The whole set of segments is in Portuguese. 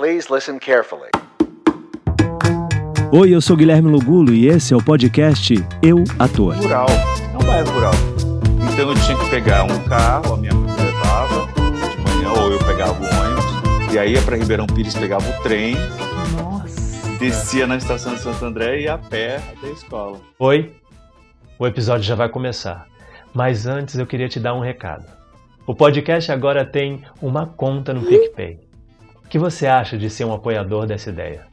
Please listen carefully. Oi, eu sou Guilherme Lugulo e esse é o podcast Eu Ator. Rural, é um bairro rural. Então eu tinha que pegar um carro, a minha mãe me levava de manhã, ou eu pegava o ônibus, e aí ia para Ribeirão Pires, pegava o trem, Nossa. descia na estação de Santo André e ia a pé até a escola. Oi, o episódio já vai começar. Mas antes eu queria te dar um recado. O podcast agora tem uma conta no PicPay. O que você acha de ser um apoiador dessa ideia?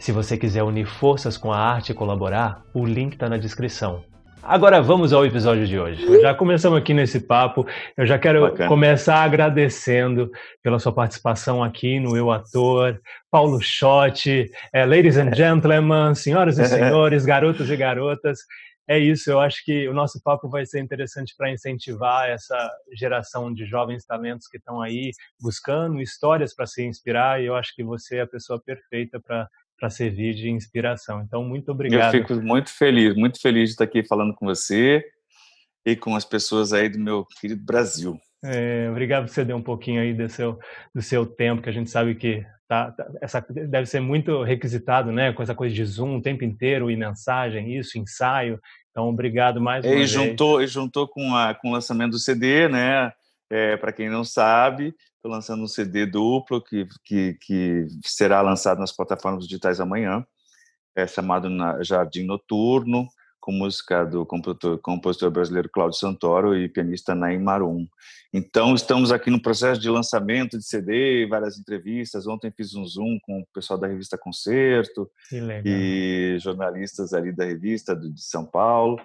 Se você quiser unir forças com a arte e colaborar, o link está na descrição. Agora vamos ao episódio de hoje. Já começamos aqui nesse papo. Eu já quero Bacana. começar agradecendo pela sua participação aqui no Eu Ator, Paulo Schotti, eh, ladies and gentlemen, senhoras e senhores, garotos e garotas. É isso, eu acho que o nosso papo vai ser interessante para incentivar essa geração de jovens talentos que estão aí buscando histórias para se inspirar e eu acho que você é a pessoa perfeita para para servir de inspiração. Então, muito obrigado. Eu fico muito feliz, muito feliz de estar aqui falando com você e com as pessoas aí do meu querido Brasil. É, obrigado por você dar um pouquinho aí do seu, do seu tempo, que a gente sabe que tá, tá- essa deve ser muito requisitado, né? Com essa coisa de Zoom o tempo inteiro e mensagem, isso, ensaio. Então, obrigado mais uma E vez. juntou, e juntou com, a, com o lançamento do CD, né? para quem não sabe, estou lançando um CD duplo que, que, que será lançado nas plataformas digitais amanhã, é chamado Jardim Noturno, com música do compositor, compositor brasileiro Cláudio Santoro e pianista Naim Marum. Então, estamos aqui no processo de lançamento de CD, várias entrevistas. Ontem fiz um Zoom com o pessoal da revista Concerto, e jornalistas ali da revista de São Paulo.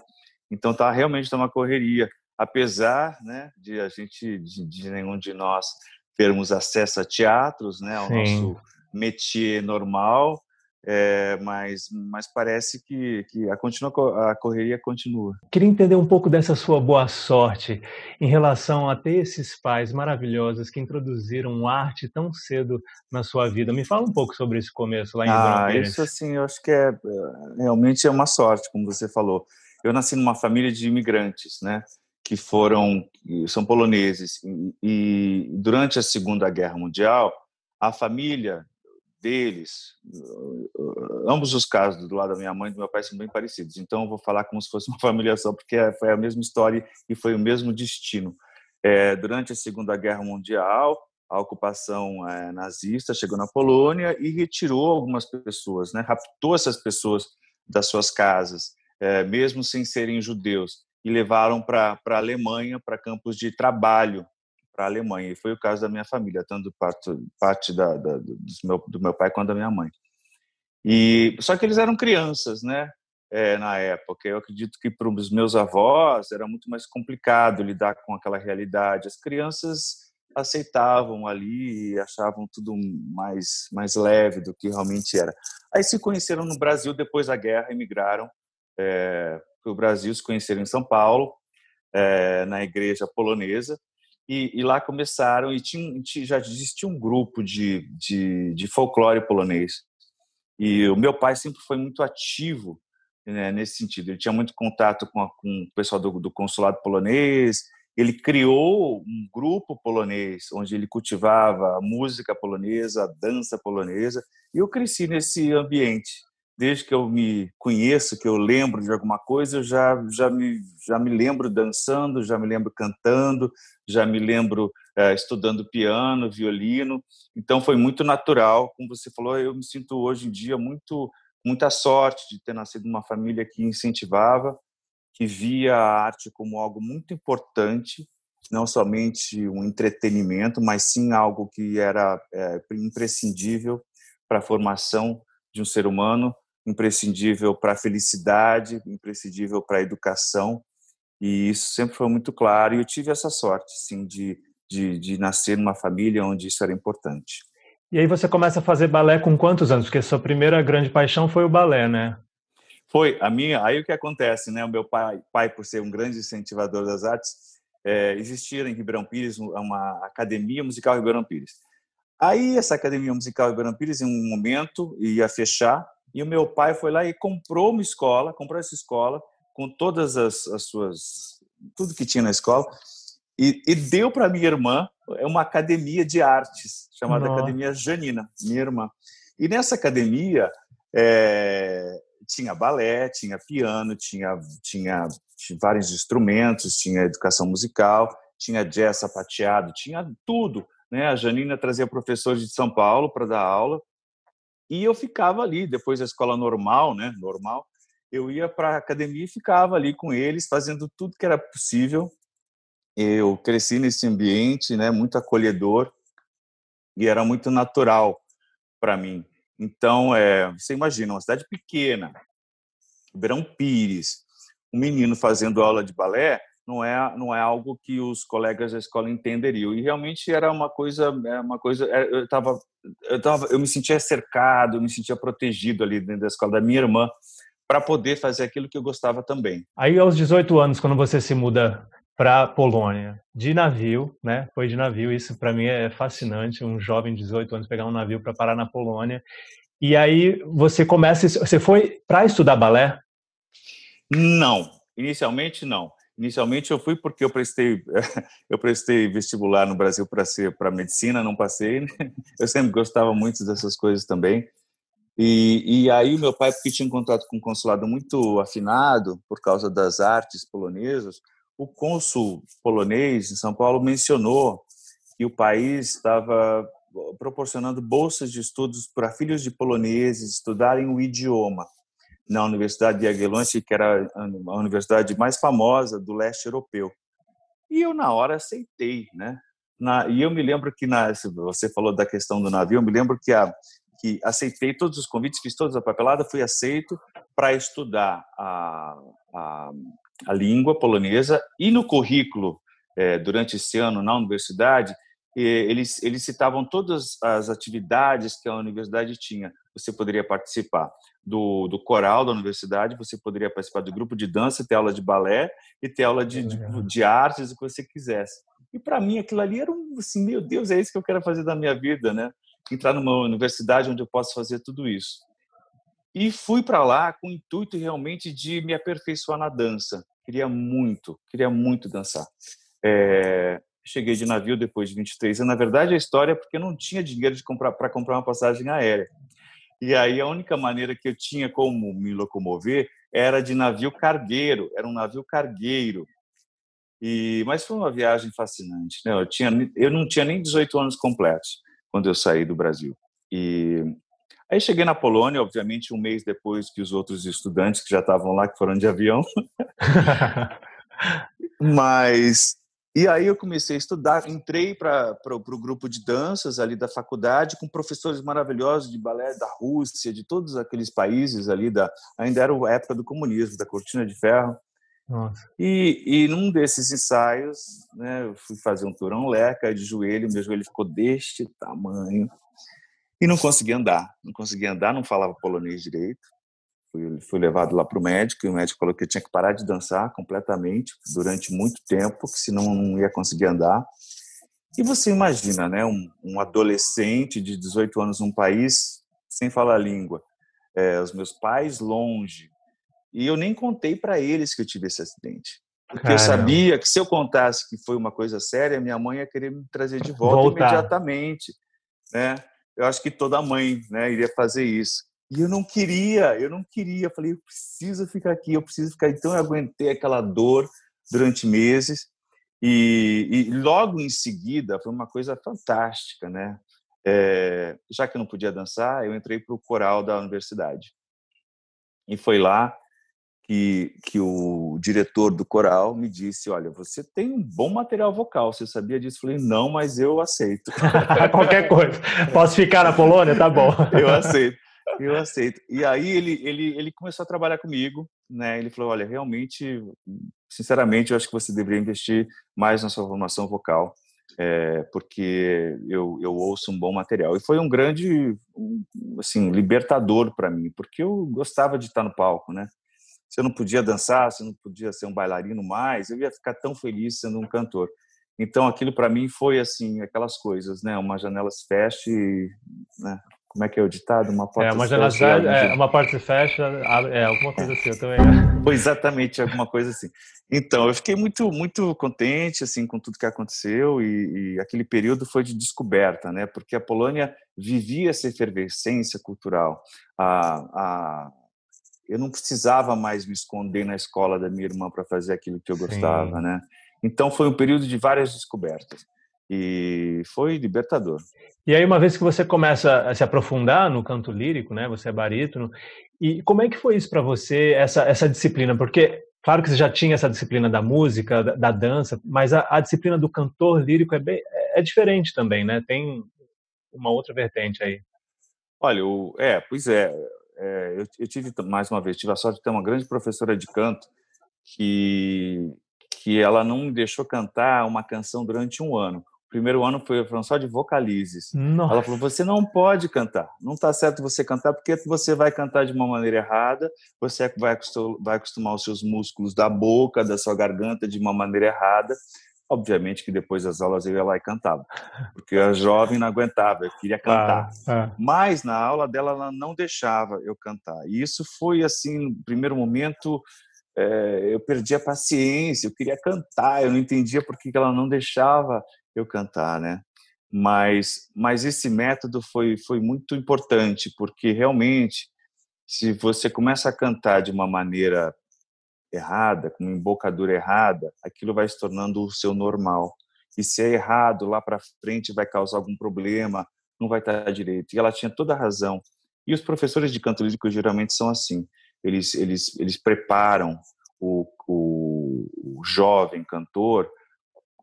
Então tá realmente tá uma correria, apesar, né, de a gente de, de nenhum de nós termos acesso a teatros, né, ao Sim. nosso métier normal, é, mas mas parece que que a continua a correria continua. Queria entender um pouco dessa sua boa sorte em relação a ter esses pais maravilhosos que introduziram arte tão cedo na sua vida. Me fala um pouco sobre esse começo lá em Ah, isso assim, eu acho que é é, realmente é uma sorte, como você falou. Eu nasci numa família de imigrantes, né, que foram são poloneses e, e durante a Segunda Guerra Mundial, a família deles, uh, ambos os casos do lado da minha mãe e do meu pai são bem parecidos. Então eu vou falar como se fosse uma família só, porque é- foi a mesma história e foi o mesmo destino. É, durante a Segunda Guerra Mundial, a ocupação eh, nazista chegou na Polônia e retirou algumas pessoas, né? raptou essas pessoas das suas casas, eh, mesmo sem serem judeus, e levaram para a Alemanha, para campos de trabalho para a Alemanha. E foi o caso da minha família, tanto parte, parte da, da, do, meu, do meu pai quanto da minha mãe. E só que eles eram crianças, né? É, na época, eu acredito que para os meus avós era muito mais complicado lidar com aquela realidade. As crianças aceitavam ali e achavam tudo mais mais leve do que realmente era. Aí se conheceram no Brasil depois da guerra, emigraram é, para o Brasil, se conheceram em São Paulo, é, na igreja polonesa, e, e lá começaram, e tinha, já existia um grupo de, de, de folclore polonês. E o meu pai sempre foi muito ativo né, nesse sentido. Ele tinha muito contato com, a, com o pessoal do, do consulado polonês. Ele criou um grupo polonês onde ele cultivava a música polonesa, a dança polonesa. E eu cresci nesse ambiente. Desde que eu me conheço, que eu lembro de alguma coisa, eu já já me já me lembro dançando, já me lembro cantando, já me lembro eh, estudando piano, violino. Então foi muito natural, como você falou. Eu me sinto hoje em dia muito muita sorte de ter nascido numa família que incentivava, que via a arte como algo muito importante, não somente um entretenimento, mas sim algo que era é, imprescindível para a formação de um ser humano, imprescindível para a felicidade, imprescindível para a educação. E isso sempre foi muito claro. E eu tive essa sorte, sim, de, de, de nascer numa família onde isso era importante. E aí você começa a fazer balé com quantos anos? Porque sua primeira grande paixão foi o balé, né? Foi a minha. Aí o que acontece, né? O meu pai, pai por ser um grande incentivador das artes, é, existia em Ribeirão Pires uma academia musical Ribeirão Pires. Aí essa academia musical Ribeirão Pires, em um momento, ia fechar e o meu pai foi lá e comprou uma escola, comprou essa escola com todas as, as suas tudo que tinha na escola e, e deu para minha irmã é uma academia de artes chamada Nossa. Academia Janina, minha irmã. E nessa academia é, tinha balé, tinha piano, tinha, tinha, tinha vários instrumentos, tinha educação musical, tinha jazz sapateado, tinha tudo. Né? A Janina trazia professores de São Paulo para dar aula e eu ficava ali, depois da escola normal, né? normal, eu ia para a academia e ficava ali com eles, fazendo tudo que era possível. Eu cresci nesse ambiente, né, muito acolhedor e era muito natural para mim. Então, é, você imagina uma cidade pequena, Verão Pires, um menino fazendo aula de balé, não é não é algo que os colegas da escola entenderiam e realmente era uma coisa é uma coisa é, eu estava eu tava eu me sentia cercado eu me sentia protegido ali dentro da escola da minha irmã para poder fazer aquilo que eu gostava também. Aí aos 18 anos, quando você se muda para Polônia, de navio, né? Foi de navio, isso para mim é fascinante, um jovem de 18 anos pegar um navio para parar na Polônia. E aí você começa, você foi para estudar balé? Não, inicialmente não. Inicialmente eu fui porque eu prestei eu prestei vestibular no Brasil para ser para medicina, não passei. Eu sempre gostava muito dessas coisas também. E, e aí meu pai, porque tinha um contato com um consulado muito afinado por causa das artes polonesas, o cônsul polonês em São Paulo mencionou que o país estava proporcionando bolsas de estudos para filhos de poloneses estudarem o idioma na Universidade de Jagiellonski, que era a universidade mais famosa do leste europeu. E eu na hora aceitei, né? Na, e eu me lembro que na, você falou da questão do navio, eu me lembro que a que aceitei todos os convites, fiz toda a papelada, fui aceito para estudar a, a, a, língua polonesa e no currículo, é, durante esse ano na universidade, eles, eles citavam todas as atividades que a universidade tinha. Você poderia participar do, do coral da universidade, você poderia participar do grupo de dança, ter aula de balé e ter aula de, de, de artes, o que você quisesse. E para mim aquilo ali era um assim, meu Deus, é isso que eu quero fazer da minha vida, né? entrar numa universidade onde eu possa fazer tudo isso. E fui para lá com o intuito realmente de me aperfeiçoar na dança. Queria muito, queria muito dançar. É, cheguei de navio depois de 23 anos. Na verdade, a história é porque eu não tinha dinheiro de comprar para comprar uma passagem aérea. E aí a única maneira que eu tinha como me locomover era de navio cargueiro, era um navio cargueiro. E mas foi uma viagem fascinante, né? Eu tinha eu não tinha nem 18 anos completos quando eu saí do Brasil. E aí cheguei na Polônia, obviamente um mês depois que os outros estudantes que já estavam lá, que foram de avião. Mas e aí eu comecei a estudar, entrei para o grupo de danças ali da faculdade com professores maravilhosos de balé da Rússia, de todos aqueles países ali da ainda era a época do comunismo, da cortina de ferro. Nossa. E, e num desses ensaios, né, eu fui fazer um turão leca de joelho, meu joelho ficou deste tamanho e não conseguia andar. Não conseguia andar, não falava polonês direito. Fui, fui levado lá para o médico e o médico falou que eu tinha que parar de dançar completamente durante muito tempo, que senão não ia conseguir andar. E você imagina, né, um, um adolescente de 18 anos num país sem falar a língua, é, os meus pais longe, e eu nem contei para eles que eu tive esse acidente. Porque Caramba. eu sabia que se eu contasse que foi uma coisa séria, minha mãe ia querer me trazer de volta Voltar. imediatamente. Né? Eu acho que toda mãe né, iria fazer isso. E eu não queria, eu não queria. Eu falei, eu preciso ficar aqui, eu preciso ficar. Então eu aguentei aquela dor durante meses. E, e logo em seguida foi uma coisa fantástica, né? É, já que eu não podia dançar, eu entrei para o coral da universidade. E foi lá que, que o diretor do coral me disse: Olha, você tem um bom material vocal, você sabia disso? Eu falei: Não, mas eu aceito. Qualquer coisa. Posso ficar na Polônia? Tá bom. eu aceito. Eu aceito. E aí ele, ele, ele começou a trabalhar comigo, né? Ele falou: Olha, realmente, sinceramente, eu acho que você deveria investir mais na sua formação vocal. É, porque eu, eu ouço um bom material. E foi um grande, assim, libertador para mim, porque eu gostava de estar no palco, né? se eu não podia dançar, se eu não podia ser um bailarino mais, eu ia ficar tão feliz sendo um cantor. Então aquilo para mim foi assim aquelas coisas, né? Uma janela se fecha e né? Como é que é o ditado? Uma porta é, uma generosidade, é, uma porta fecha, é alguma coisa assim, eu também. Foi exatamente alguma coisa assim. Então, eu fiquei muito, muito contente assim com tudo que aconteceu e, e, aquele período foi de descoberta, né? Porque a Polônia vivia essa efervescência cultural. A, a, eu não precisava mais me esconder na escola da minha irmã para fazer aquilo que eu gostava, Sim. né? Então, foi um período de várias descobertas e foi libertador. E aí, uma vez que você começa a se aprofundar no canto lírico, né? Você é barítono. E como é que foi isso para você, essa, essa disciplina? Porque, claro que você já tinha essa disciplina da música, da, da dança, mas a, a, disciplina do cantor lírico é, bem, é, é diferente também, né? Tem uma outra vertente aí. Olha, o, é, pois é. é eu, eu, tive, mais uma vez, tive a sorte de ter uma grande professora de canto que, que ela não me deixou cantar uma canção durante um ano primeiro ano foi só de vocalizes. Nossa. Ela falou: você não pode cantar, não está certo você cantar, porque você vai cantar de uma maneira errada, você vai acostumar os seus músculos da boca, da sua garganta de uma maneira errada. Obviamente que depois das aulas eu ia lá e cantava, porque a jovem não aguentava, eu queria cantar. Ah, ah. Mas na aula dela ela não deixava eu cantar. E isso foi assim, no primeiro momento, é, eu perdi a paciência, eu queria cantar, eu não entendia por que ela não deixava eu cantar, né? Mas, mas esse método foi, foi muito importante, porque realmente, se você começa a cantar de uma maneira errada, com uma embocadura errada, aquilo vai se tornando o seu normal. E se é errado, lá para frente vai causar algum problema, não vai estar direito. E ela tinha toda a razão. E os professores de canto lírico geralmente são assim. Eles, eles, eles preparam o, o, o jovem cantor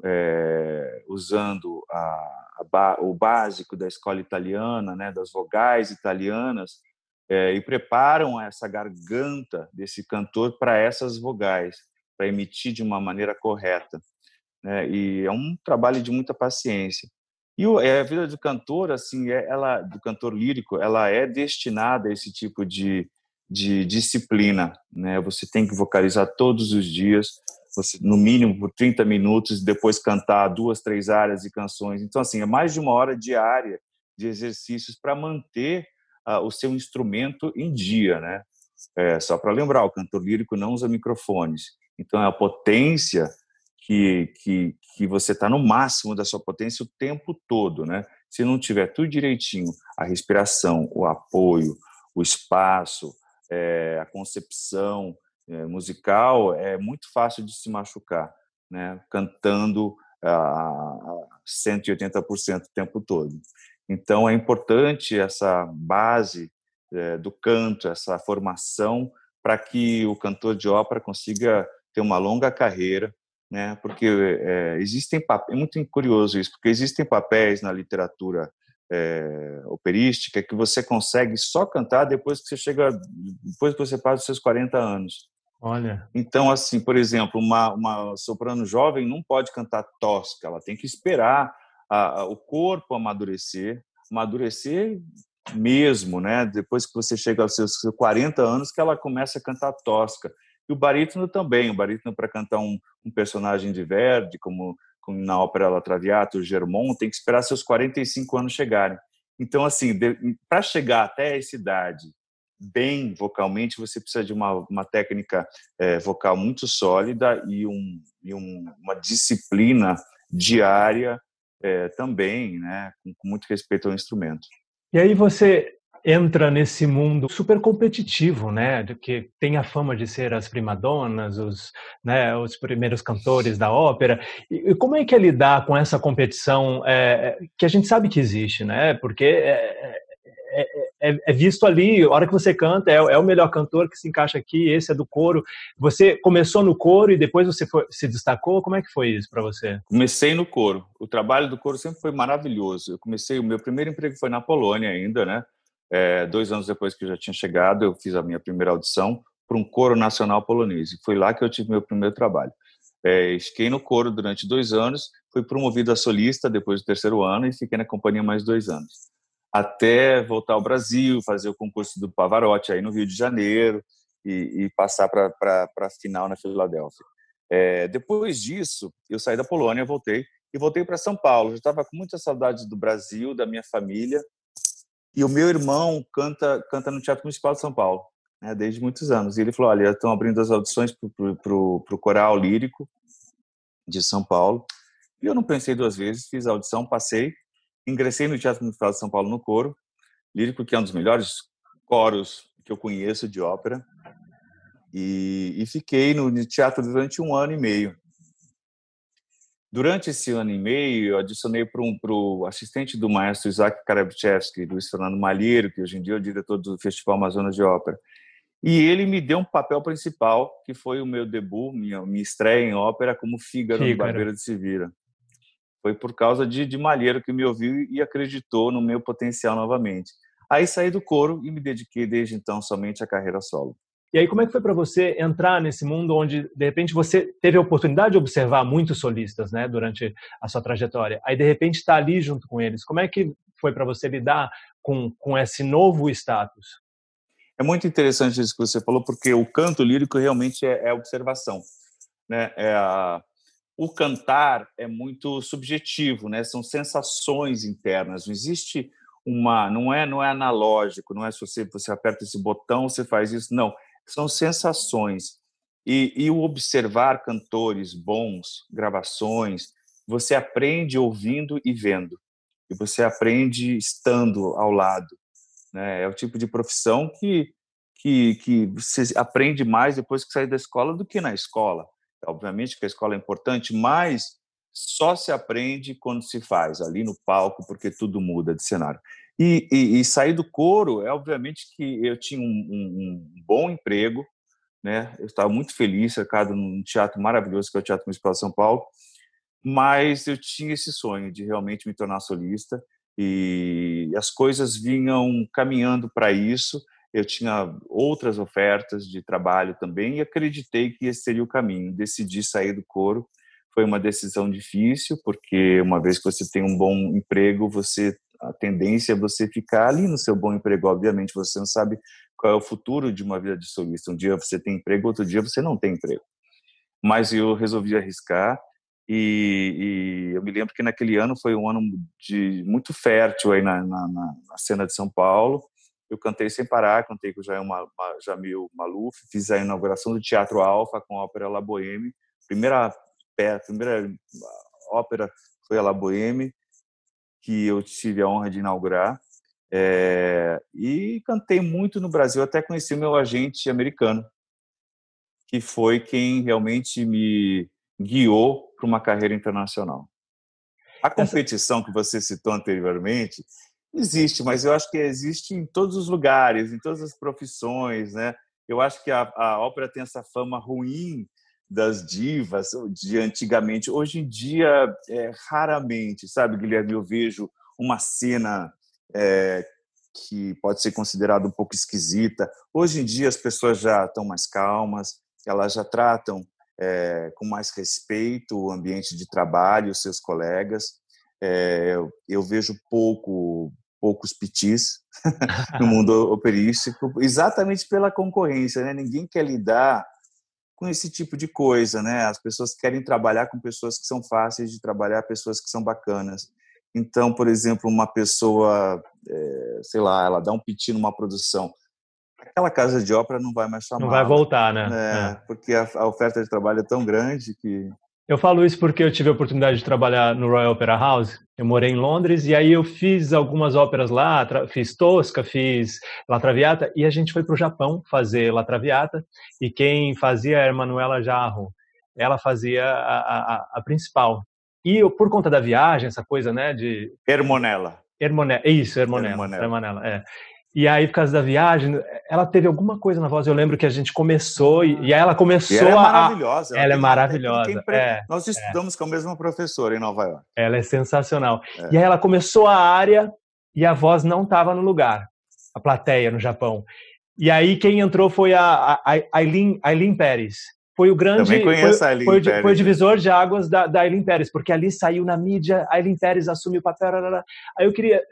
é, usando a, a, o básico da escola italiana, né, das vogais italianas, é, e preparam essa garganta desse cantor para essas vogais, para emitir de uma maneira correta. Né? E é um trabalho de muita paciência. E o, é, a vida do cantor, assim, é, ela, do cantor lírico, ela é destinada a esse tipo de, de disciplina. Né? Você tem que vocalizar todos os dias, você, no mínimo por 30 minutos, depois cantar duas, três áreas de canções. Então, assim, é mais de uma hora diária de exercícios para manter uh, o seu instrumento em dia, né? É, só para lembrar, o cantor lírico não usa microfones. Então, é a potência que, que, que você está no máximo da sua potência o tempo todo, né? Se não tiver tudo direitinho, a respiração, o apoio, o espaço, é, a concepção, é, musical, é muito fácil de se machucar, né? Cantando a 180% o tempo todo. Então é importante essa base é, do canto, essa formação para que o cantor de ópera consiga ter uma longa carreira, né? Porque é, existem é muito curioso isso, porque existem papéis na literatura é, operística que você consegue só cantar depois que você chega, depois que você passa os seus 40 anos. Olha. Então, assim, por exemplo, uma, uma soprano jovem não pode cantar tosca, ela tem que esperar a, a, o corpo amadurecer, amadurecer mesmo, né? Depois que você chega aos seus 40 anos, que ela começa a cantar tosca. E o barítono também, o barítono para cantar um, um, personagem de Verdi, como, como na ópera La Traviata, o Germont, tem que esperar seus 45 anos chegarem. Então, assim, para chegar até essa idade bem vocalmente, você precisa de uma, uma técnica é, vocal muito sólida e, um, e um, uma disciplina diária é, também, né, com, com, muito respeito ao instrumento. E aí você entra nesse mundo super competitivo, né, que tem a fama de ser as primadonas, os, né, os primeiros cantores da ópera. E, como é que é lidar com essa competição é, que a gente sabe que existe, né? Porque é, é, é, é, visto ali, a hora que você canta, é, é, o melhor cantor que se encaixa aqui, esse é do coro. Você começou no coro e depois você foi, se destacou? Como é que foi isso para você? Comecei no coro. O trabalho do coro sempre foi maravilhoso. Eu comecei, o meu primeiro emprego foi na Polônia ainda, né? É, dois anos depois que eu já tinha chegado, eu fiz a minha primeira audição para um coro nacional polonês. E foi lá que eu tive meu primeiro trabalho. É, fiquei no coro durante dois anos, fui promovido a solista depois do terceiro ano e fiquei na companhia mais dois anos até voltar ao Brasil, fazer o concurso do Pavarotti aí no Rio de Janeiro e, e passar para a final na Filadélfia. É, depois disso, eu saí da Polônia, voltei e voltei para São Paulo. Já estava com muita saudade do Brasil, da minha família E o meu irmão canta canta no Teatro Municipal de São Paulo, né, desde muitos anos. E ele falou: olha, estão abrindo as audições para o coral lírico de São Paulo. E eu não pensei duas vezes, fiz a audição, passei, ingressei no Teatro Municipal de São Paulo no coro lírico, que é um dos melhores coros que eu conheço de ópera. E, e fiquei no teatro durante um ano e meio. Durante esse ano e meio, eu adicionei para um, o assistente do maestro Isaac Karabchevsky, Luiz Fernando Malheiro, que hoje em dia é o diretor do Festival Amazonas de Ópera. E ele me deu um papel principal, que foi o meu debut, minha, minha estreia em ópera como Fígaro, Fígaro. no Barbeiro de Sevilla. Foi por causa de, de Malheiro que me ouviu e acreditou no meu potencial novamente. Aí saí do coro e me dediquei desde então somente à carreira solo. E aí, como é que foi para você entrar nesse mundo onde, de repente, você teve a oportunidade de observar muitos solistas, né, durante a sua trajetória? Aí, de repente, está ali junto com eles. Como é que foi para você lidar com, com esse novo status? É muito interessante isso que você falou, porque o canto lírico realmente é, é observação, né? É a, o cantar é muito subjetivo, né? São sensações internas. Não existe uma, não é, não é analógico, não é se você você aperta esse botão você faz isso, não são sensações. E, e o observar cantores bons, gravações, você aprende ouvindo e vendo. E você aprende estando ao lado. Né? É o tipo de profissão que, que, que você aprende mais depois que sair da escola do que na escola. Obviamente que a escola é importante, mas só se aprende quando se faz ali no palco, porque tudo muda de cenário. E, e, e, sair do coro, é obviamente que eu tinha um, um, um, bom emprego, né? Eu estava muito feliz, cercado num teatro maravilhoso que é o Teatro Municipal de São Paulo, mas eu tinha esse sonho de realmente me tornar solista e as coisas vinham caminhando para isso. Eu tinha outras ofertas de trabalho também e acreditei que esse seria o caminho. Decidi sair do coro. Foi uma decisão difícil, porque uma vez que você tem um bom emprego, você a tendência é você ficar ali no seu bom emprego. Obviamente, você não sabe qual é o futuro de uma vida de solista. Um dia você tem emprego, outro dia você não tem emprego. Mas eu resolvi arriscar e, e eu me lembro que naquele ano foi um ano de muito fértil aí na, na, na cena de São Paulo. Eu cantei sem parar, cantei com o Jair Jamil Maluf, fiz a inauguração do Teatro Alfa com a ópera La Boheme. Primeira, primeira ópera foi a La Boheme que eu tive a honra de inaugurar. É, e cantei muito no Brasil, até conheci o meu agente americano, que foi quem realmente me guiou para uma carreira internacional. A competição que você citou anteriormente existe, mas eu acho que existe em todos os lugares, em todas as profissões, né? Eu acho que a, a ópera tem essa fama ruim das divas de antigamente. Hoje em dia, é, raramente, sabe, Guilherme, eu vejo uma cena é, que pode ser considerada um pouco esquisita. Hoje em dia, as pessoas já estão mais calmas, elas já tratam é, com mais respeito o ambiente de trabalho, os seus colegas. É, eu, eu vejo pouco poucos pitis no mundo operístico, exatamente pela concorrência, né? Ninguém quer lidar com esse tipo de coisa, né? As pessoas querem trabalhar com pessoas que são fáceis de trabalhar, pessoas que são bacanas. Então, por exemplo, uma pessoa, é, sei lá, ela dá um piti numa produção, aquela casa de ópera não vai mais chamar. Não vai voltar, né? É, é. Porque a, a, oferta de trabalho é tão grande que. Eu falo isso porque eu tive a oportunidade de trabalhar no Royal Opera House. Eu morei em Londres e aí eu fiz algumas óperas lá, fiz Tosca, fiz La Traviata e a gente foi para o Japão fazer La Traviata e quem fazia era a Manuela Jarro. Ela fazia a, a, a principal. E eu, por conta da viagem, essa coisa, né, de... Hermonella. Hermonella, isso, Hermonella. Hermonella. Hermonella é. E aí, por causa da viagem, ela teve alguma coisa na voz. Eu lembro que a gente começou e, e aí ela começou e ela é maravilhosa. Ela, ela é maravilhosa. É, Nós é. estudamos é. com a mesma professora em Nova York. Ela é sensacional. É. E aí ela começou a área e a voz não estava no lugar. A plateia no Japão. E aí quem entrou foi a, a Aileen, Aileen Pérez. Foi o grande. Também conheço foi, a Aileen foi, Pérez. foi o divisor de águas da, da Aileen Pérez, porque ali saiu na mídia, a Aileen Pérez assumiu o papel. Aí eu queria.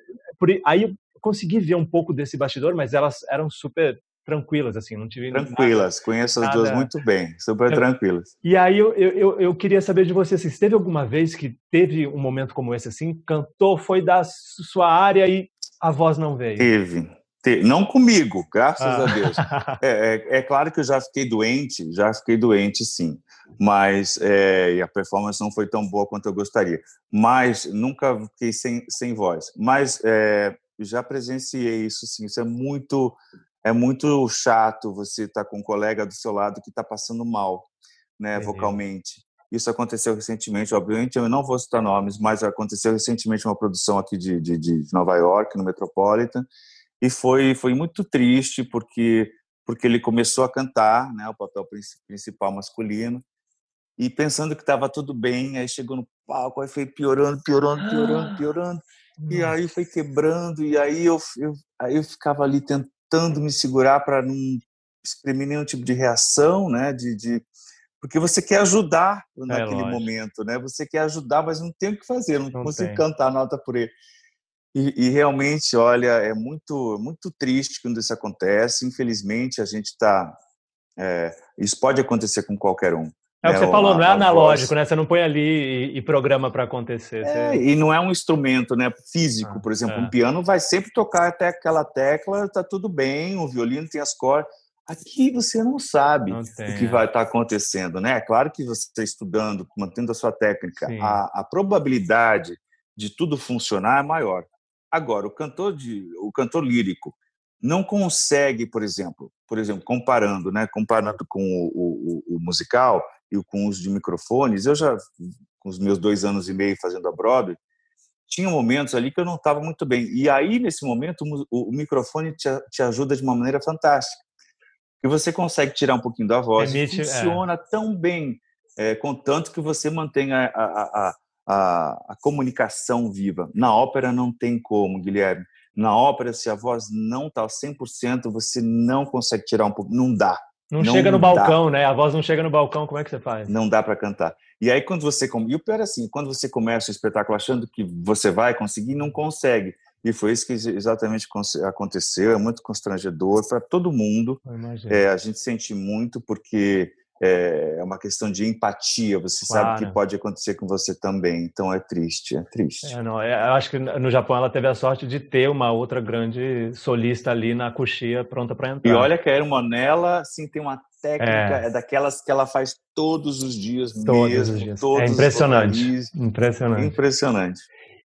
Aí consegui ver um pouco desse bastidor, mas elas eram super tranquilas, assim, não tive Tranquilas, nada, conheço as nada... duas muito bem, super tranquilas. E aí eu, eu, eu queria saber de você, assim, se teve alguma vez que teve um momento como esse, assim, cantou, foi da sua área e A voz não veio? Teve. teve. Não comigo, graças ah. a Deus. É, é, é, claro que eu já fiquei doente, já fiquei doente, sim. Mas é, a performance não foi tão boa quanto eu gostaria. Mas nunca fiquei sem, sem voz. Mas é, já presenciei isso, sim. Isso é muito, é muito chato você estar tá com um colega do seu lado que está passando mal, né, vocalmente. Isso aconteceu recentemente, obviamente, eu não vou citar nomes, mas aconteceu recentemente uma produção aqui de, de, de Nova York, no Metropolitan, e foi, foi muito triste porque porque ele começou a cantar, né, o papel principal masculino, e pensando que estava tudo bem, aí chegou no palco, aí foi piorando, piorando, piorando, piorando, e aí foi quebrando, e aí eu, eu, aí eu ficava ali tentando me segurar para não exprimir nenhum tipo de reação, né, de, de porque você quer ajudar é, naquele momento, né? Você quer ajudar, mas não tem o que fazer, não, não consigo tem. cantar nota por ele. E, e, realmente, olha, é muito, muito triste quando isso acontece. Infelizmente, a gente está. É, isso pode acontecer com qualquer um. É o que né? você falou, não é analógico, voz... né? Você não põe ali e, e programa para acontecer. É, E não é um instrumento né, físico, ah, por exemplo. É. Um piano vai sempre tocar até aquela tecla, tá tudo bem, o violino tem as cordas. Aqui você não sabe não o que vai estar é. tá acontecendo, né? É claro que você está estudando, mantendo a sua técnica, a, a, probabilidade de tudo funcionar é maior. Agora, o cantor de, o cantor lírico não consegue, por exemplo, por exemplo, comparando, né? Comparando com o, o, o musical e com os de microfones, eu já com os meus dois anos e meio fazendo a Broadway, tinha momentos ali que eu não estava muito bem. E aí, nesse momento, o, o microfone te, te ajuda de uma maneira fantástica e você consegue tirar um pouquinho da voz. Emite, é. funciona é. tão bem, é, contanto que você mantenha a, a, a, a, comunicação viva. Na ópera não tem como, Guilherme. Na ópera, se a voz não está 100%, você não consegue tirar um pouco, não dá. Não, não chega no dá. balcão, né? A voz não chega no balcão, como é que você faz? Não dá para cantar. E aí, quando você. E o pior é assim: quando você começa o espetáculo achando que você vai conseguir, não consegue. E foi isso que exatamente aconteceu. É muito constrangedor para todo mundo. É, a gente sente muito porque é, é uma questão de empatia. Você claro. sabe que pode acontecer com você também. Então é triste, é triste. É, não, é, eu acho que no Japão ela teve a sorte de ter uma outra grande solista ali na coxia pronta para entrar. E olha que a Hermanella, sim, tem uma técnica, é. é. daquelas que ela faz todos os dias todos mesmo. Os dias. é impressionante. Impressionante. Impressionante.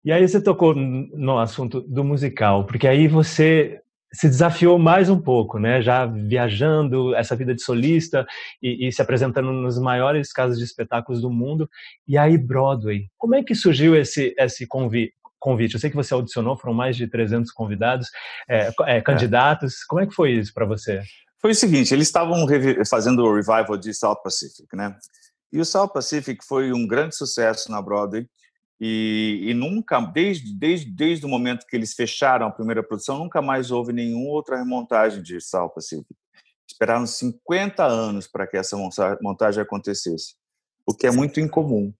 E aí você tocou no assunto do musical, porque aí você se desafiou mais um pouco, né? Já viajando essa vida de solista e, e, se apresentando nos maiores casas de espetáculos do mundo. E aí Broadway, como é que surgiu esse esse convite? Convite. Eu sei que você audicionou, foram mais de 300 convidados, é, é, candidatos. É. Como é que foi isso para você? Foi o seguinte, eles estavam fazendo o revival de South Pacific, né? E o South Pacific foi um grande sucesso na Broadway. E, e, nunca, desde, desde, desde o momento que eles fecharam a primeira produção, nunca mais houve nenhuma outra remontagem de Sal Pacific. Esperaram 50 anos para que essa montagem acontecesse, o que é muito incomum.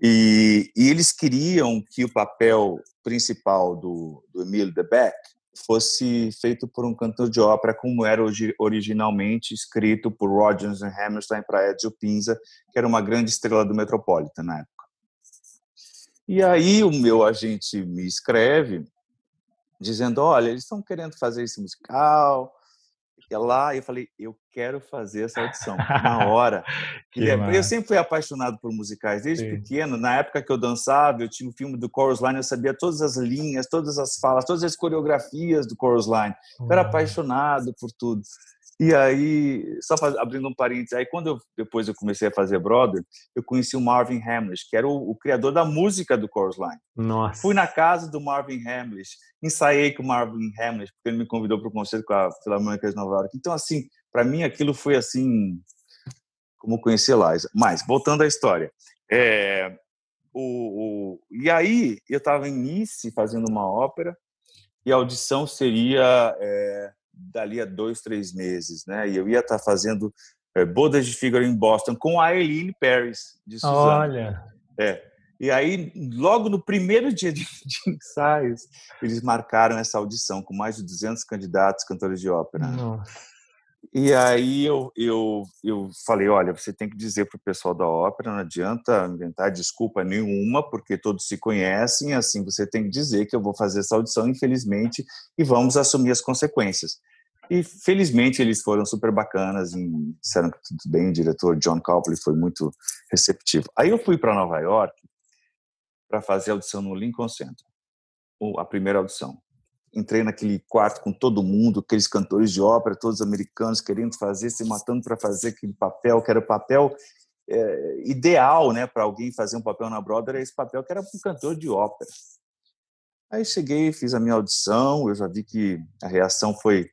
E, e eles queriam que o papel principal do, do Emile Debec fosse feito por um cantor de ópera, como era originalmente escrito por Rodgers e Hammerstein para Ezio Pinza, que era uma grande estrela do Metropolitan na época. E aí o meu agente me escreve dizendo, olha, eles estão querendo fazer esse musical, e lá eu falei, eu quero fazer essa audição na hora. eu sempre fui apaixonado por musicais desde Sim. pequeno. Na época que eu dançava, eu tinha o um filme do Chorus Line, eu sabia todas as linhas, todas as falas, todas as coreografias do Chorus Line. Eu era apaixonado por tudo. E aí, só faz, abrindo um parênteses, aí quando eu, depois eu comecei a fazer Brother, eu conheci o Marvin Hamlish, que era o, o criador da música do Chorus Line. Nossa. Fui na casa do Marvin Hamlish, ensaiei com o Marvin Hamlish, porque ele me convidou para o concerto com a Filarmônica de Nova York. Então, assim, para mim aquilo foi assim, como conhecer Liza. Mas, voltando à história, é, o, o, e aí eu estava em Nice fazendo uma ópera, e a audição seria... É, dali a dois, três meses, né? E eu ia estar fazendo é, Bodas de Figaro em Boston com a Eileen Paris, de Suzano. Olha! É. E aí, logo no primeiro dia de, de, ensaios, eles marcaram essa audição com mais de 200 candidatos cantores de ópera. Nossa. E aí eu, eu, eu falei, olha, você tem que dizer para o pessoal da ópera, não adianta inventar desculpa nenhuma, porque todos se conhecem, assim você tem que dizer que eu vou fazer essa audição, infelizmente, e vamos assumir as consequências. E felizmente eles foram super bacanas e disseram que tudo bem, o diretor John Copley foi muito receptivo. Aí eu fui para Nova York para fazer a audição no Lincoln Center, a primeira audição entrei naquele quarto com todo mundo, aqueles cantores de ópera, todos americanos querendo fazer, se matando para fazer aquele papel, que era o papel é, ideal, né, para alguém fazer um papel na Broadway, era esse papel que era um cantor de ópera. Aí cheguei, fiz a minha audição, eu já vi que a reação foi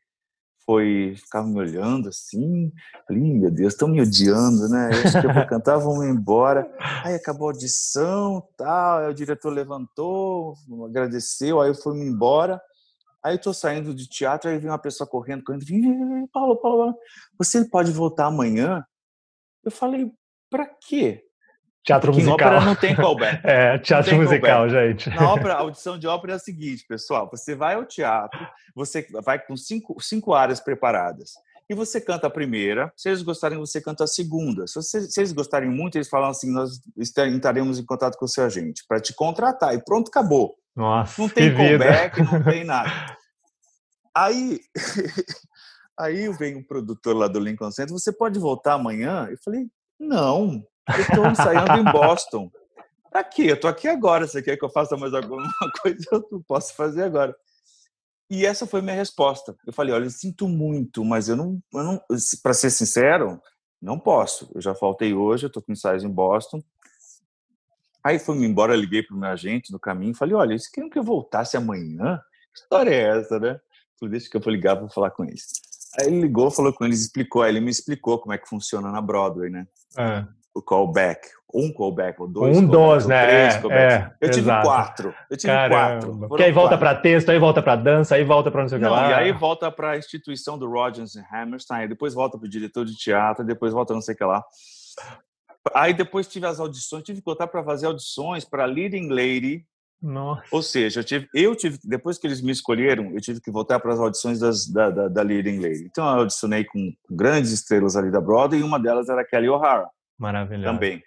foi ficava me olhando assim, falei, meu Deus, estão me odiando, né? Eu acho que eu vou cantar, vão embora. Aí acabou a audição, tal, aí o diretor levantou, agradeceu, aí eu fui embora. Aí eu tô saindo de teatro, aí vem uma pessoa correndo, correndo, Paulo, Paulo, você pode voltar amanhã? Eu falei, para quê? Teatro Porque musical. ópera não tem callback. É, teatro musical, callback. gente. Na ópera, a audição de ópera é a seguinte, pessoal, você vai ao teatro, você vai com cinco, cinco áreas preparadas, e você canta a primeira, se eles gostarem, você canta a segunda. Se, você, se eles gostarem muito, eles falam assim, nós estaremos em contato com o seu agente para te contratar, e pronto, acabou. Nossa, não tem callback, não tem nada. Aí, aí vem o produtor lá do Lincoln Center, você pode voltar amanhã? Eu falei, não, eu estou ensaiando em Boston. Pra quê? Eu tô aqui agora. Você quer que eu faça mais alguma coisa? Eu posso fazer agora. E essa foi minha resposta. Eu falei, olha, eu sinto muito, mas eu não, eu não para ser sincero, não posso. Eu já faltei hoje, eu tô com ensaios em Boston. Aí fui-me embora, liguei para o meu agente no caminho falei: olha, eles queriam que eu voltasse amanhã? Que história é essa, né? Falei, deixa que eu vou ligar para falar com eles. Aí ele ligou, falou com eles, explicou. Aí ele me explicou como é que funciona na Broadway, né? É. O callback. Um callback, ou dois. Um dos, né? Três é, é, eu tive exato. quatro. Eu tive Caramba. quatro. Porque aí volta para texto, aí volta para dança, aí volta para não sei o que lá. E aí volta para a instituição do Rodgers e Hammerstein, depois volta para o diretor de teatro, depois volta não sei o que lá. Aí depois tive as audições, tive que voltar para fazer audições para Leading Lady. Nossa. Ou seja, eu tive, eu tive, depois que eles me escolheram, eu tive que voltar para as audições das, da, da, da, Leading Lady. Então eu audicionei com, com, grandes estrelas ali da Broadway e uma delas era Kelly O'Hara. Maravilhoso. Também.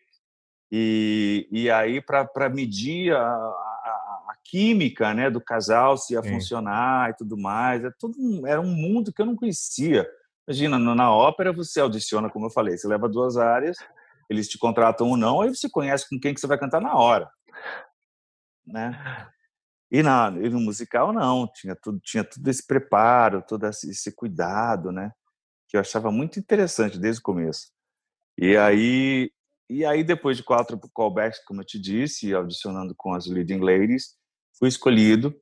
E, e aí, para medir a, a, a, química né, do casal, se ia Sim. funcionar e tudo mais, é tudo, era um mundo que eu não conhecia. Imagina, na ópera você audiciona, como eu falei, você leva duas áreas, eles te contratam ou não, aí você conhece com quem que você vai cantar na hora, né? E, na, e no musical não, tinha tudo, tinha tudo esse preparo, todo esse cuidado, né? Que eu achava muito interessante desde o começo. E aí, e aí depois de quatro callbacks, como eu te disse, audicionando com as leading ladies, fui escolhido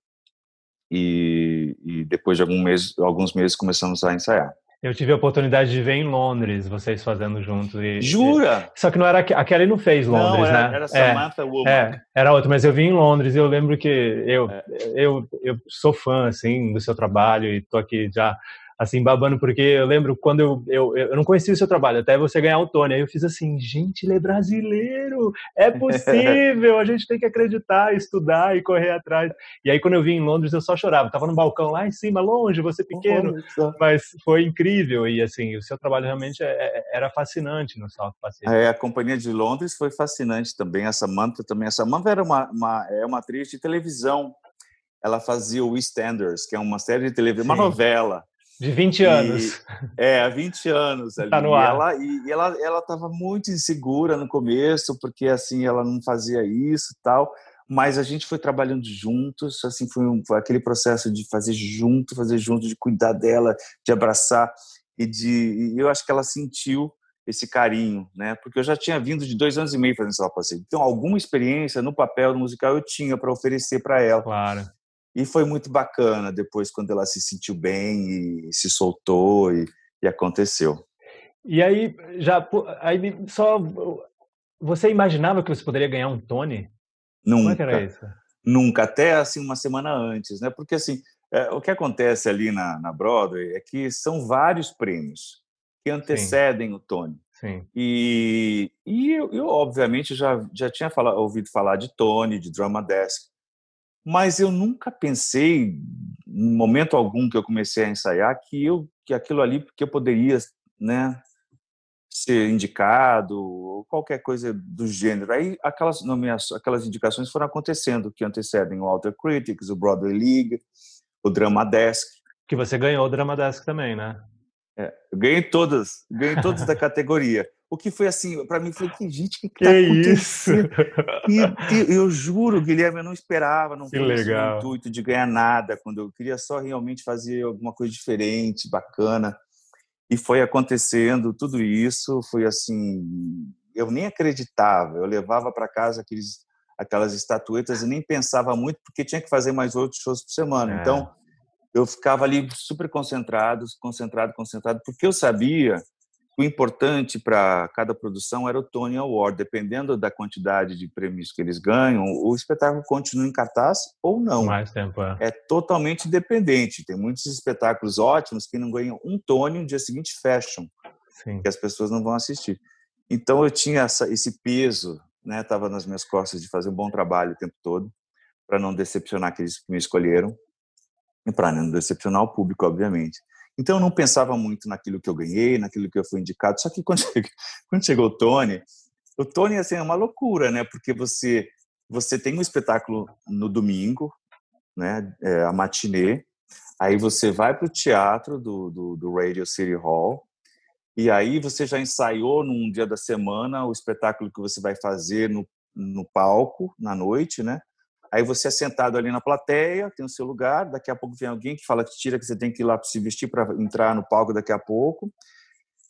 e, e depois de algum mês, alguns meses começamos a ensaiar. Eu tive a oportunidade de ver em Londres vocês fazendo juntos. E, Jura? E, só que não era a Kelly não fez Londres, não, era, né? Era Samantha é, Womack. É, era outra, mas eu vi em Londres e eu lembro que eu, é. eu, eu sou fã assim do seu trabalho e tô aqui já assim, babando, porque eu lembro quando eu, eu, eu não conhecia o seu trabalho, até você ganhar o Tony, aí eu fiz assim, gente, ele é brasileiro, é possível, a gente tem que acreditar, estudar e correr atrás. E aí quando eu vim em Londres, eu só chorava, tava no balcão lá em cima, longe, você pequeno, mas foi incrível, e assim, o seu trabalho realmente é, é, era fascinante no Salto Pacífico. É, a Companhia de Londres foi fascinante também, a Samantha também, a Samantha era uma, uma, é uma atriz de televisão, ela fazia o EastEnders, que é uma série de televisão, uma novela, de 20 anos. E, é, há 20 anos ali. Tá no ar. E ela e ela ela estava muito insegura no começo, porque assim ela não fazia isso e tal, mas a gente foi trabalhando juntos, assim foi, um, foi aquele processo de fazer junto, fazer junto, de cuidar dela, de abraçar e de e eu acho que ela sentiu esse carinho, né? Porque eu já tinha vindo de dois anos e meio fazendo essa passeio. Então, alguma experiência no papel no musical eu tinha para oferecer para ela. Claro. E foi muito bacana depois, quando ela se sentiu bem e se soltou e, e aconteceu. E aí, já aí só você imaginava que você poderia ganhar um Tony? Nunca. Como é era isso? Nunca, até assim uma semana antes, né? Porque assim, é, o que acontece ali na, na Broadway é que são vários prêmios que antecedem Sim. o Tony. Sim. E, e eu, eu, obviamente, já, já tinha fala, ouvido falar de Tony, de Drama Desk, mas eu nunca pensei, em momento algum que eu comecei a ensaiar, que eu que aquilo ali que eu poderia, né, ser indicado ou qualquer coisa do gênero. Aí aquelas nomeações, aquelas indicações foram acontecendo que antecedem o Alter Critics, o Broadway League, o Drama Desk. Que você ganhou o Drama Desk também, né? É, eu ganhei todas, ganhei todas da categoria. O que foi assim, para mim foi que gente que, que tá isso? E, eu juro, Guilherme, eu não esperava, não que legal. o intuito de ganhar nada, quando eu queria só realmente fazer alguma coisa diferente, bacana. E foi acontecendo tudo isso, foi assim, eu nem acreditava, eu levava para casa aqueles aquelas estatuetas e nem pensava muito porque tinha que fazer mais outros shows por semana. É. Então, eu ficava ali super concentrado, concentrado, concentrado, porque eu sabia o importante para cada produção era o Tony Award. Dependendo da quantidade de prêmios que eles ganham, o espetáculo continua em cartaz ou não. Mais tempo, é. é totalmente independente. Tem muitos espetáculos ótimos que não ganham um Tony no dia seguinte fecham, Sim. que as pessoas não vão assistir. Então eu tinha essa, esse peso, né? Tava nas minhas costas de fazer um bom trabalho o tempo todo para não decepcionar aqueles que me escolheram e para não decepcionar o público, obviamente. Então eu não pensava muito naquilo que eu ganhei, naquilo que eu fui indicado. Só que quando quando chegou o Tony, o Tony assim, é uma loucura, né? Porque você você tem um espetáculo no domingo, né? É, a matinê. Aí você vai para o teatro do, do, do Radio City Hall. E aí você já ensaiou num dia da semana o espetáculo que você vai fazer no, no palco na noite, né? Aí você é sentado ali na plateia, tem o seu lugar, daqui a pouco vem alguém que fala que tira que você tem que ir lá se vestir para entrar no palco daqui a pouco.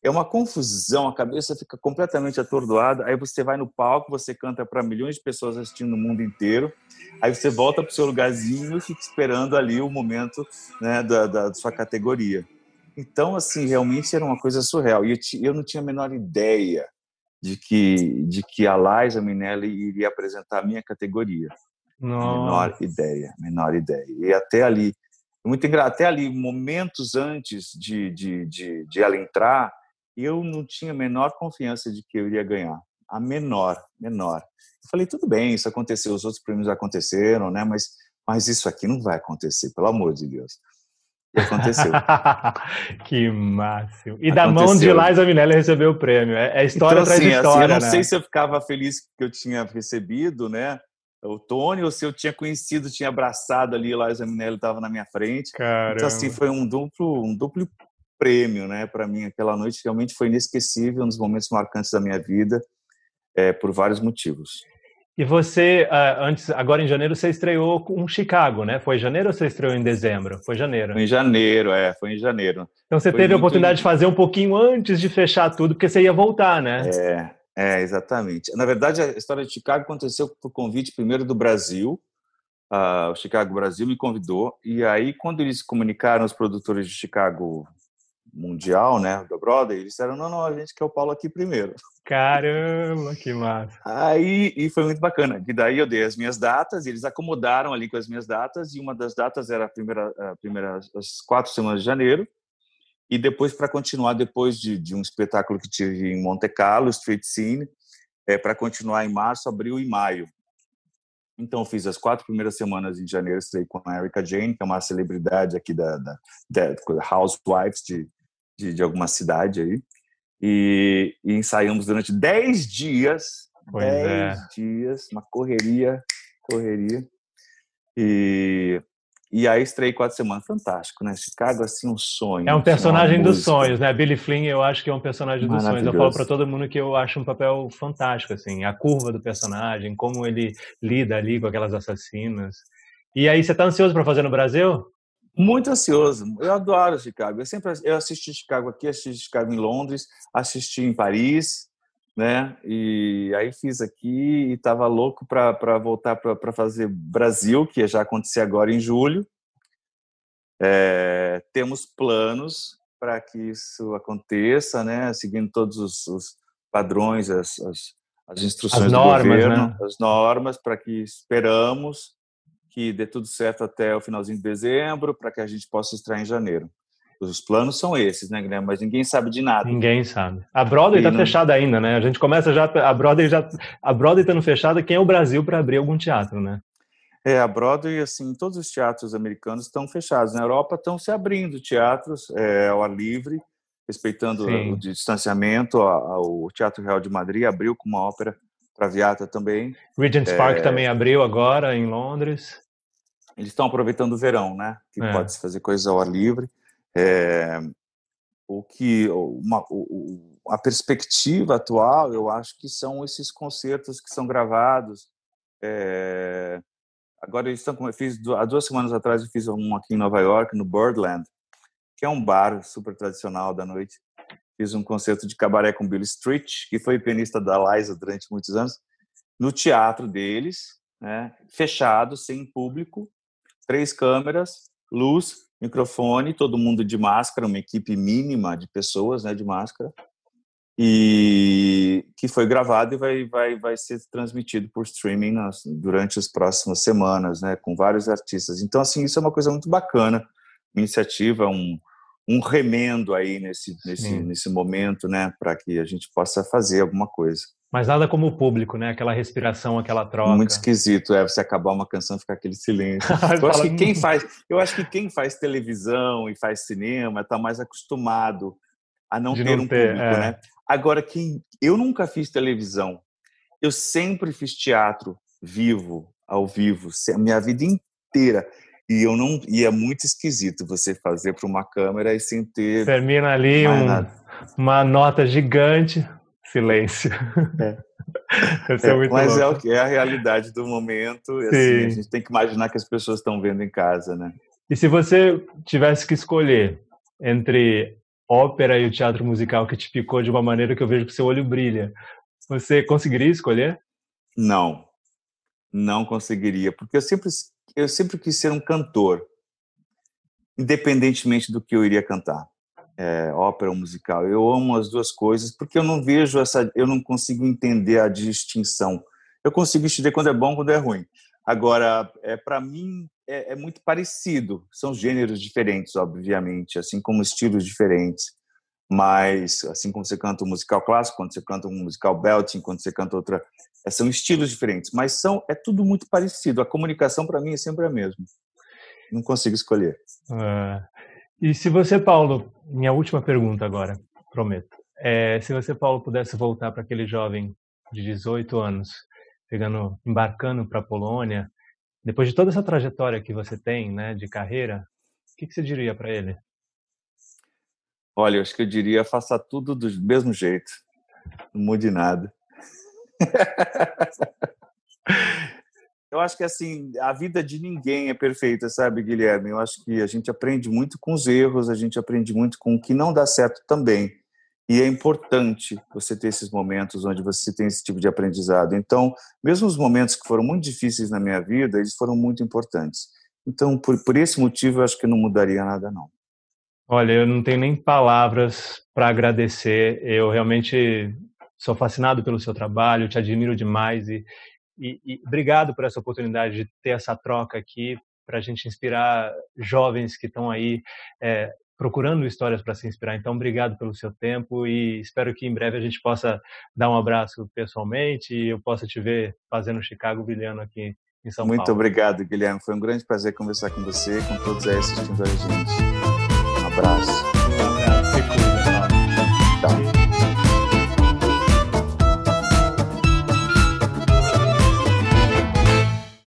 É uma confusão, a cabeça fica completamente atordoada. Aí você vai no palco, você canta para milhões de pessoas assistindo no mundo inteiro. Aí você volta para o seu lugarzinho e fica esperando ali o momento né, da, da, sua categoria. Então, assim, realmente era uma coisa surreal. E eu, eu não tinha a menor ideia de que, de que a Liza Minelli iria apresentar a minha categoria. Nossa. Menor ideia, menor ideia. E até ali, muito engraçado, até ali, momentos antes de, de, de, de ela entrar, eu não tinha a menor confiança de que eu iria ganhar. A menor, menor. Eu falei, tudo bem, isso aconteceu, os outros prêmios aconteceram, né? Mas, mas isso aqui não vai acontecer, pelo amor de Deus. E aconteceu. que máximo. E aconteceu. da mão de Liza Minelli recebeu o prêmio. É, é história então, atrás assim, história, assim, Eu não né? sei se eu ficava feliz que eu tinha recebido, né? O Tony, ou se eu tinha conhecido, tinha abraçado ali, lá o Minelli estava na minha frente. Caramba. Então, assim, foi um duplo, um duplo prêmio, né, para mim. Aquela noite realmente foi inesquecível, um dos momentos marcantes da minha vida, é, por vários motivos. E você, ah, antes, agora em janeiro, você estreou com Chicago, né? Foi em janeiro ou você estreou em dezembro? Foi em janeiro. Foi em janeiro, é, foi em janeiro. Então você foi teve a oportunidade de fazer um pouquinho antes de fechar tudo, porque você ia voltar, né? É, é, exatamente. Na verdade, a história de Chicago aconteceu por convite primeiro do Brasil. Uh, o Chicago Brasil me convidou. E aí, quando eles comunicaram os produtores de Chicago Mundial, né, do Brother, eles disseram: não, não, a gente quer o Paulo aqui primeiro. Caramba, que massa! Aí, e foi muito bacana. E daí eu dei as minhas datas, eles acomodaram ali com as minhas datas, e uma das datas era a primeira, a primeira as quatro semanas de janeiro, e depois para continuar depois de, de, um espetáculo que tive em Monte Carlo, Street Scene, é, para continuar em março, abril e maio. Então fiz as quatro primeiras semanas em janeiro, estrei com a Erika Jane, que é uma celebridade aqui da, da, da Housewives de, de, de, alguma cidade aí, e, e ensaiamos durante dez dias, pois dez é. dias, uma correria, correria, e e aí estreiei quatro semanas. Fantástico, né? Chicago, assim, um sonho. É um personagem dos sonhos, né? Billy Flynn, eu acho que é um personagem dos sonhos. Eu falo para todo mundo que eu acho um papel fantástico, assim. A curva do personagem, como ele lida ali com aquelas assassinas. E aí, você está ansioso para fazer no Brasil? Muito ansioso. Eu adoro Chicago. Eu sempre eu assisti Chicago aqui, assisti Chicago em Londres, assisti em Paris, né? E aí fiz aqui e estava louco para voltar para fazer Brasil, que já acontecer agora em julho. É, temos planos para que isso aconteça, né? Seguindo todos os, os padrões, as, as, as instruções as normas, do governo, né? as normas, para que esperamos que dê tudo certo até o finalzinho de dezembro, para que a gente possa estrear em janeiro. Os planos são esses, né, Guilherme? Mas ninguém sabe de nada. Ninguém sabe. A Broadway está não... fechada ainda, né? A gente começa já. A Broadway já. A Broadway estando fechada, quem é o Brasil para abrir algum teatro, né? É, a Broadway, assim, todos os teatros americanos estão fechados. Na Europa estão se abrindo teatros é, ao ar livre, respeitando Sim. o distanciamento. O Teatro Real de Madrid abriu com uma ópera Traviata também. Regent's é, Park também abriu agora em Londres. Eles estão aproveitando o verão, né? Que é. pode se fazer coisas ao ar livre. É, o que uma, a perspectiva atual, eu acho que são esses concertos que são gravados. É, agora eles estão eu fiz há duas semanas atrás eu fiz um aqui em Nova York no Birdland, que é um bar super tradicional da noite fiz um concerto de cabaré com Billy Street, que foi pianista da Liza durante muitos anos, no teatro deles, né, fechado, sem público, três câmeras, luz, microfone, todo mundo de máscara, uma equipe mínima de pessoas, né, de máscara, e que foi gravado e vai, vai, vai ser transmitido por streaming nas, durante as próximas semanas, né, com vários artistas. Então, assim, isso é uma coisa muito bacana, iniciativa, um, um remendo aí nesse, nesse, nesse momento, né, para que a gente possa fazer alguma coisa. Mas nada como o público, né? Aquela respiração, aquela troca. Muito esquisito, é você acabar uma canção e ficar aquele silêncio. eu acho que quem faz, eu acho que quem faz televisão e faz cinema está mais acostumado a não De ter não um ter, público, é. né? Agora quem eu nunca fiz televisão, eu sempre fiz teatro vivo, ao vivo, a minha vida inteira. E eu não e é muito esquisito você fazer para uma câmera e sem ter termina ali um, uma nota gigante, silêncio. É. é mas louco. é o que é a realidade do momento. E, assim, a gente tem que imaginar que as pessoas estão vendo em casa, né? E se você tivesse que escolher entre ópera e o teatro musical que te ficou de uma maneira que eu vejo que seu olho brilha, você conseguiria escolher? Não, não conseguiria, porque eu sempre eu sempre quis ser um cantor, independentemente do que eu iria cantar, é, ópera musical. Eu amo as duas coisas porque eu não vejo essa, eu não consigo entender a distinção. Eu consigo entender quando é bom, quando é ruim. Agora, é para mim é, é, muito parecido. São gêneros diferentes, obviamente, assim como estilos diferentes. Mas assim como você canta um musical clássico, quando você canta um musical belting, quando você canta outra é, são estilos diferentes, mas são é tudo muito parecido. A comunicação para mim é sempre a mesma. Não consigo escolher. É. E se você, Paulo, minha última pergunta agora, prometo. É, se você, Paulo, pudesse voltar para aquele jovem de 18 anos, pegando, embarcando para a Polônia, depois de toda essa trajetória que você tem, né, de carreira, o que, que você diria para ele? Olha, eu acho que eu diria faça tudo do mesmo jeito, não mude nada. Eu acho que assim, a vida de ninguém é perfeita, sabe, Guilherme? Eu acho que a gente aprende muito com os erros, a gente aprende muito com o que não dá certo também. E é importante você ter esses momentos onde você tem esse tipo de aprendizado. Então, mesmo os momentos que foram muito difíceis na minha vida, eles foram muito importantes. Então, por, por esse motivo, eu acho que não mudaria nada, não. Olha, eu não tenho nem palavras para agradecer. Eu realmente sou fascinado pelo seu trabalho, te admiro demais e, e, e obrigado por essa oportunidade de ter essa troca aqui para a gente inspirar jovens que estão aí é, procurando histórias para se inspirar. Então, obrigado pelo seu tempo e espero que em breve a gente possa dar um abraço pessoalmente e eu possa te ver fazendo Chicago brilhando aqui em São Muito Paulo. Muito obrigado, Guilherme. Foi um grande prazer conversar com você com todos aí assistindo a gente. Um abraço.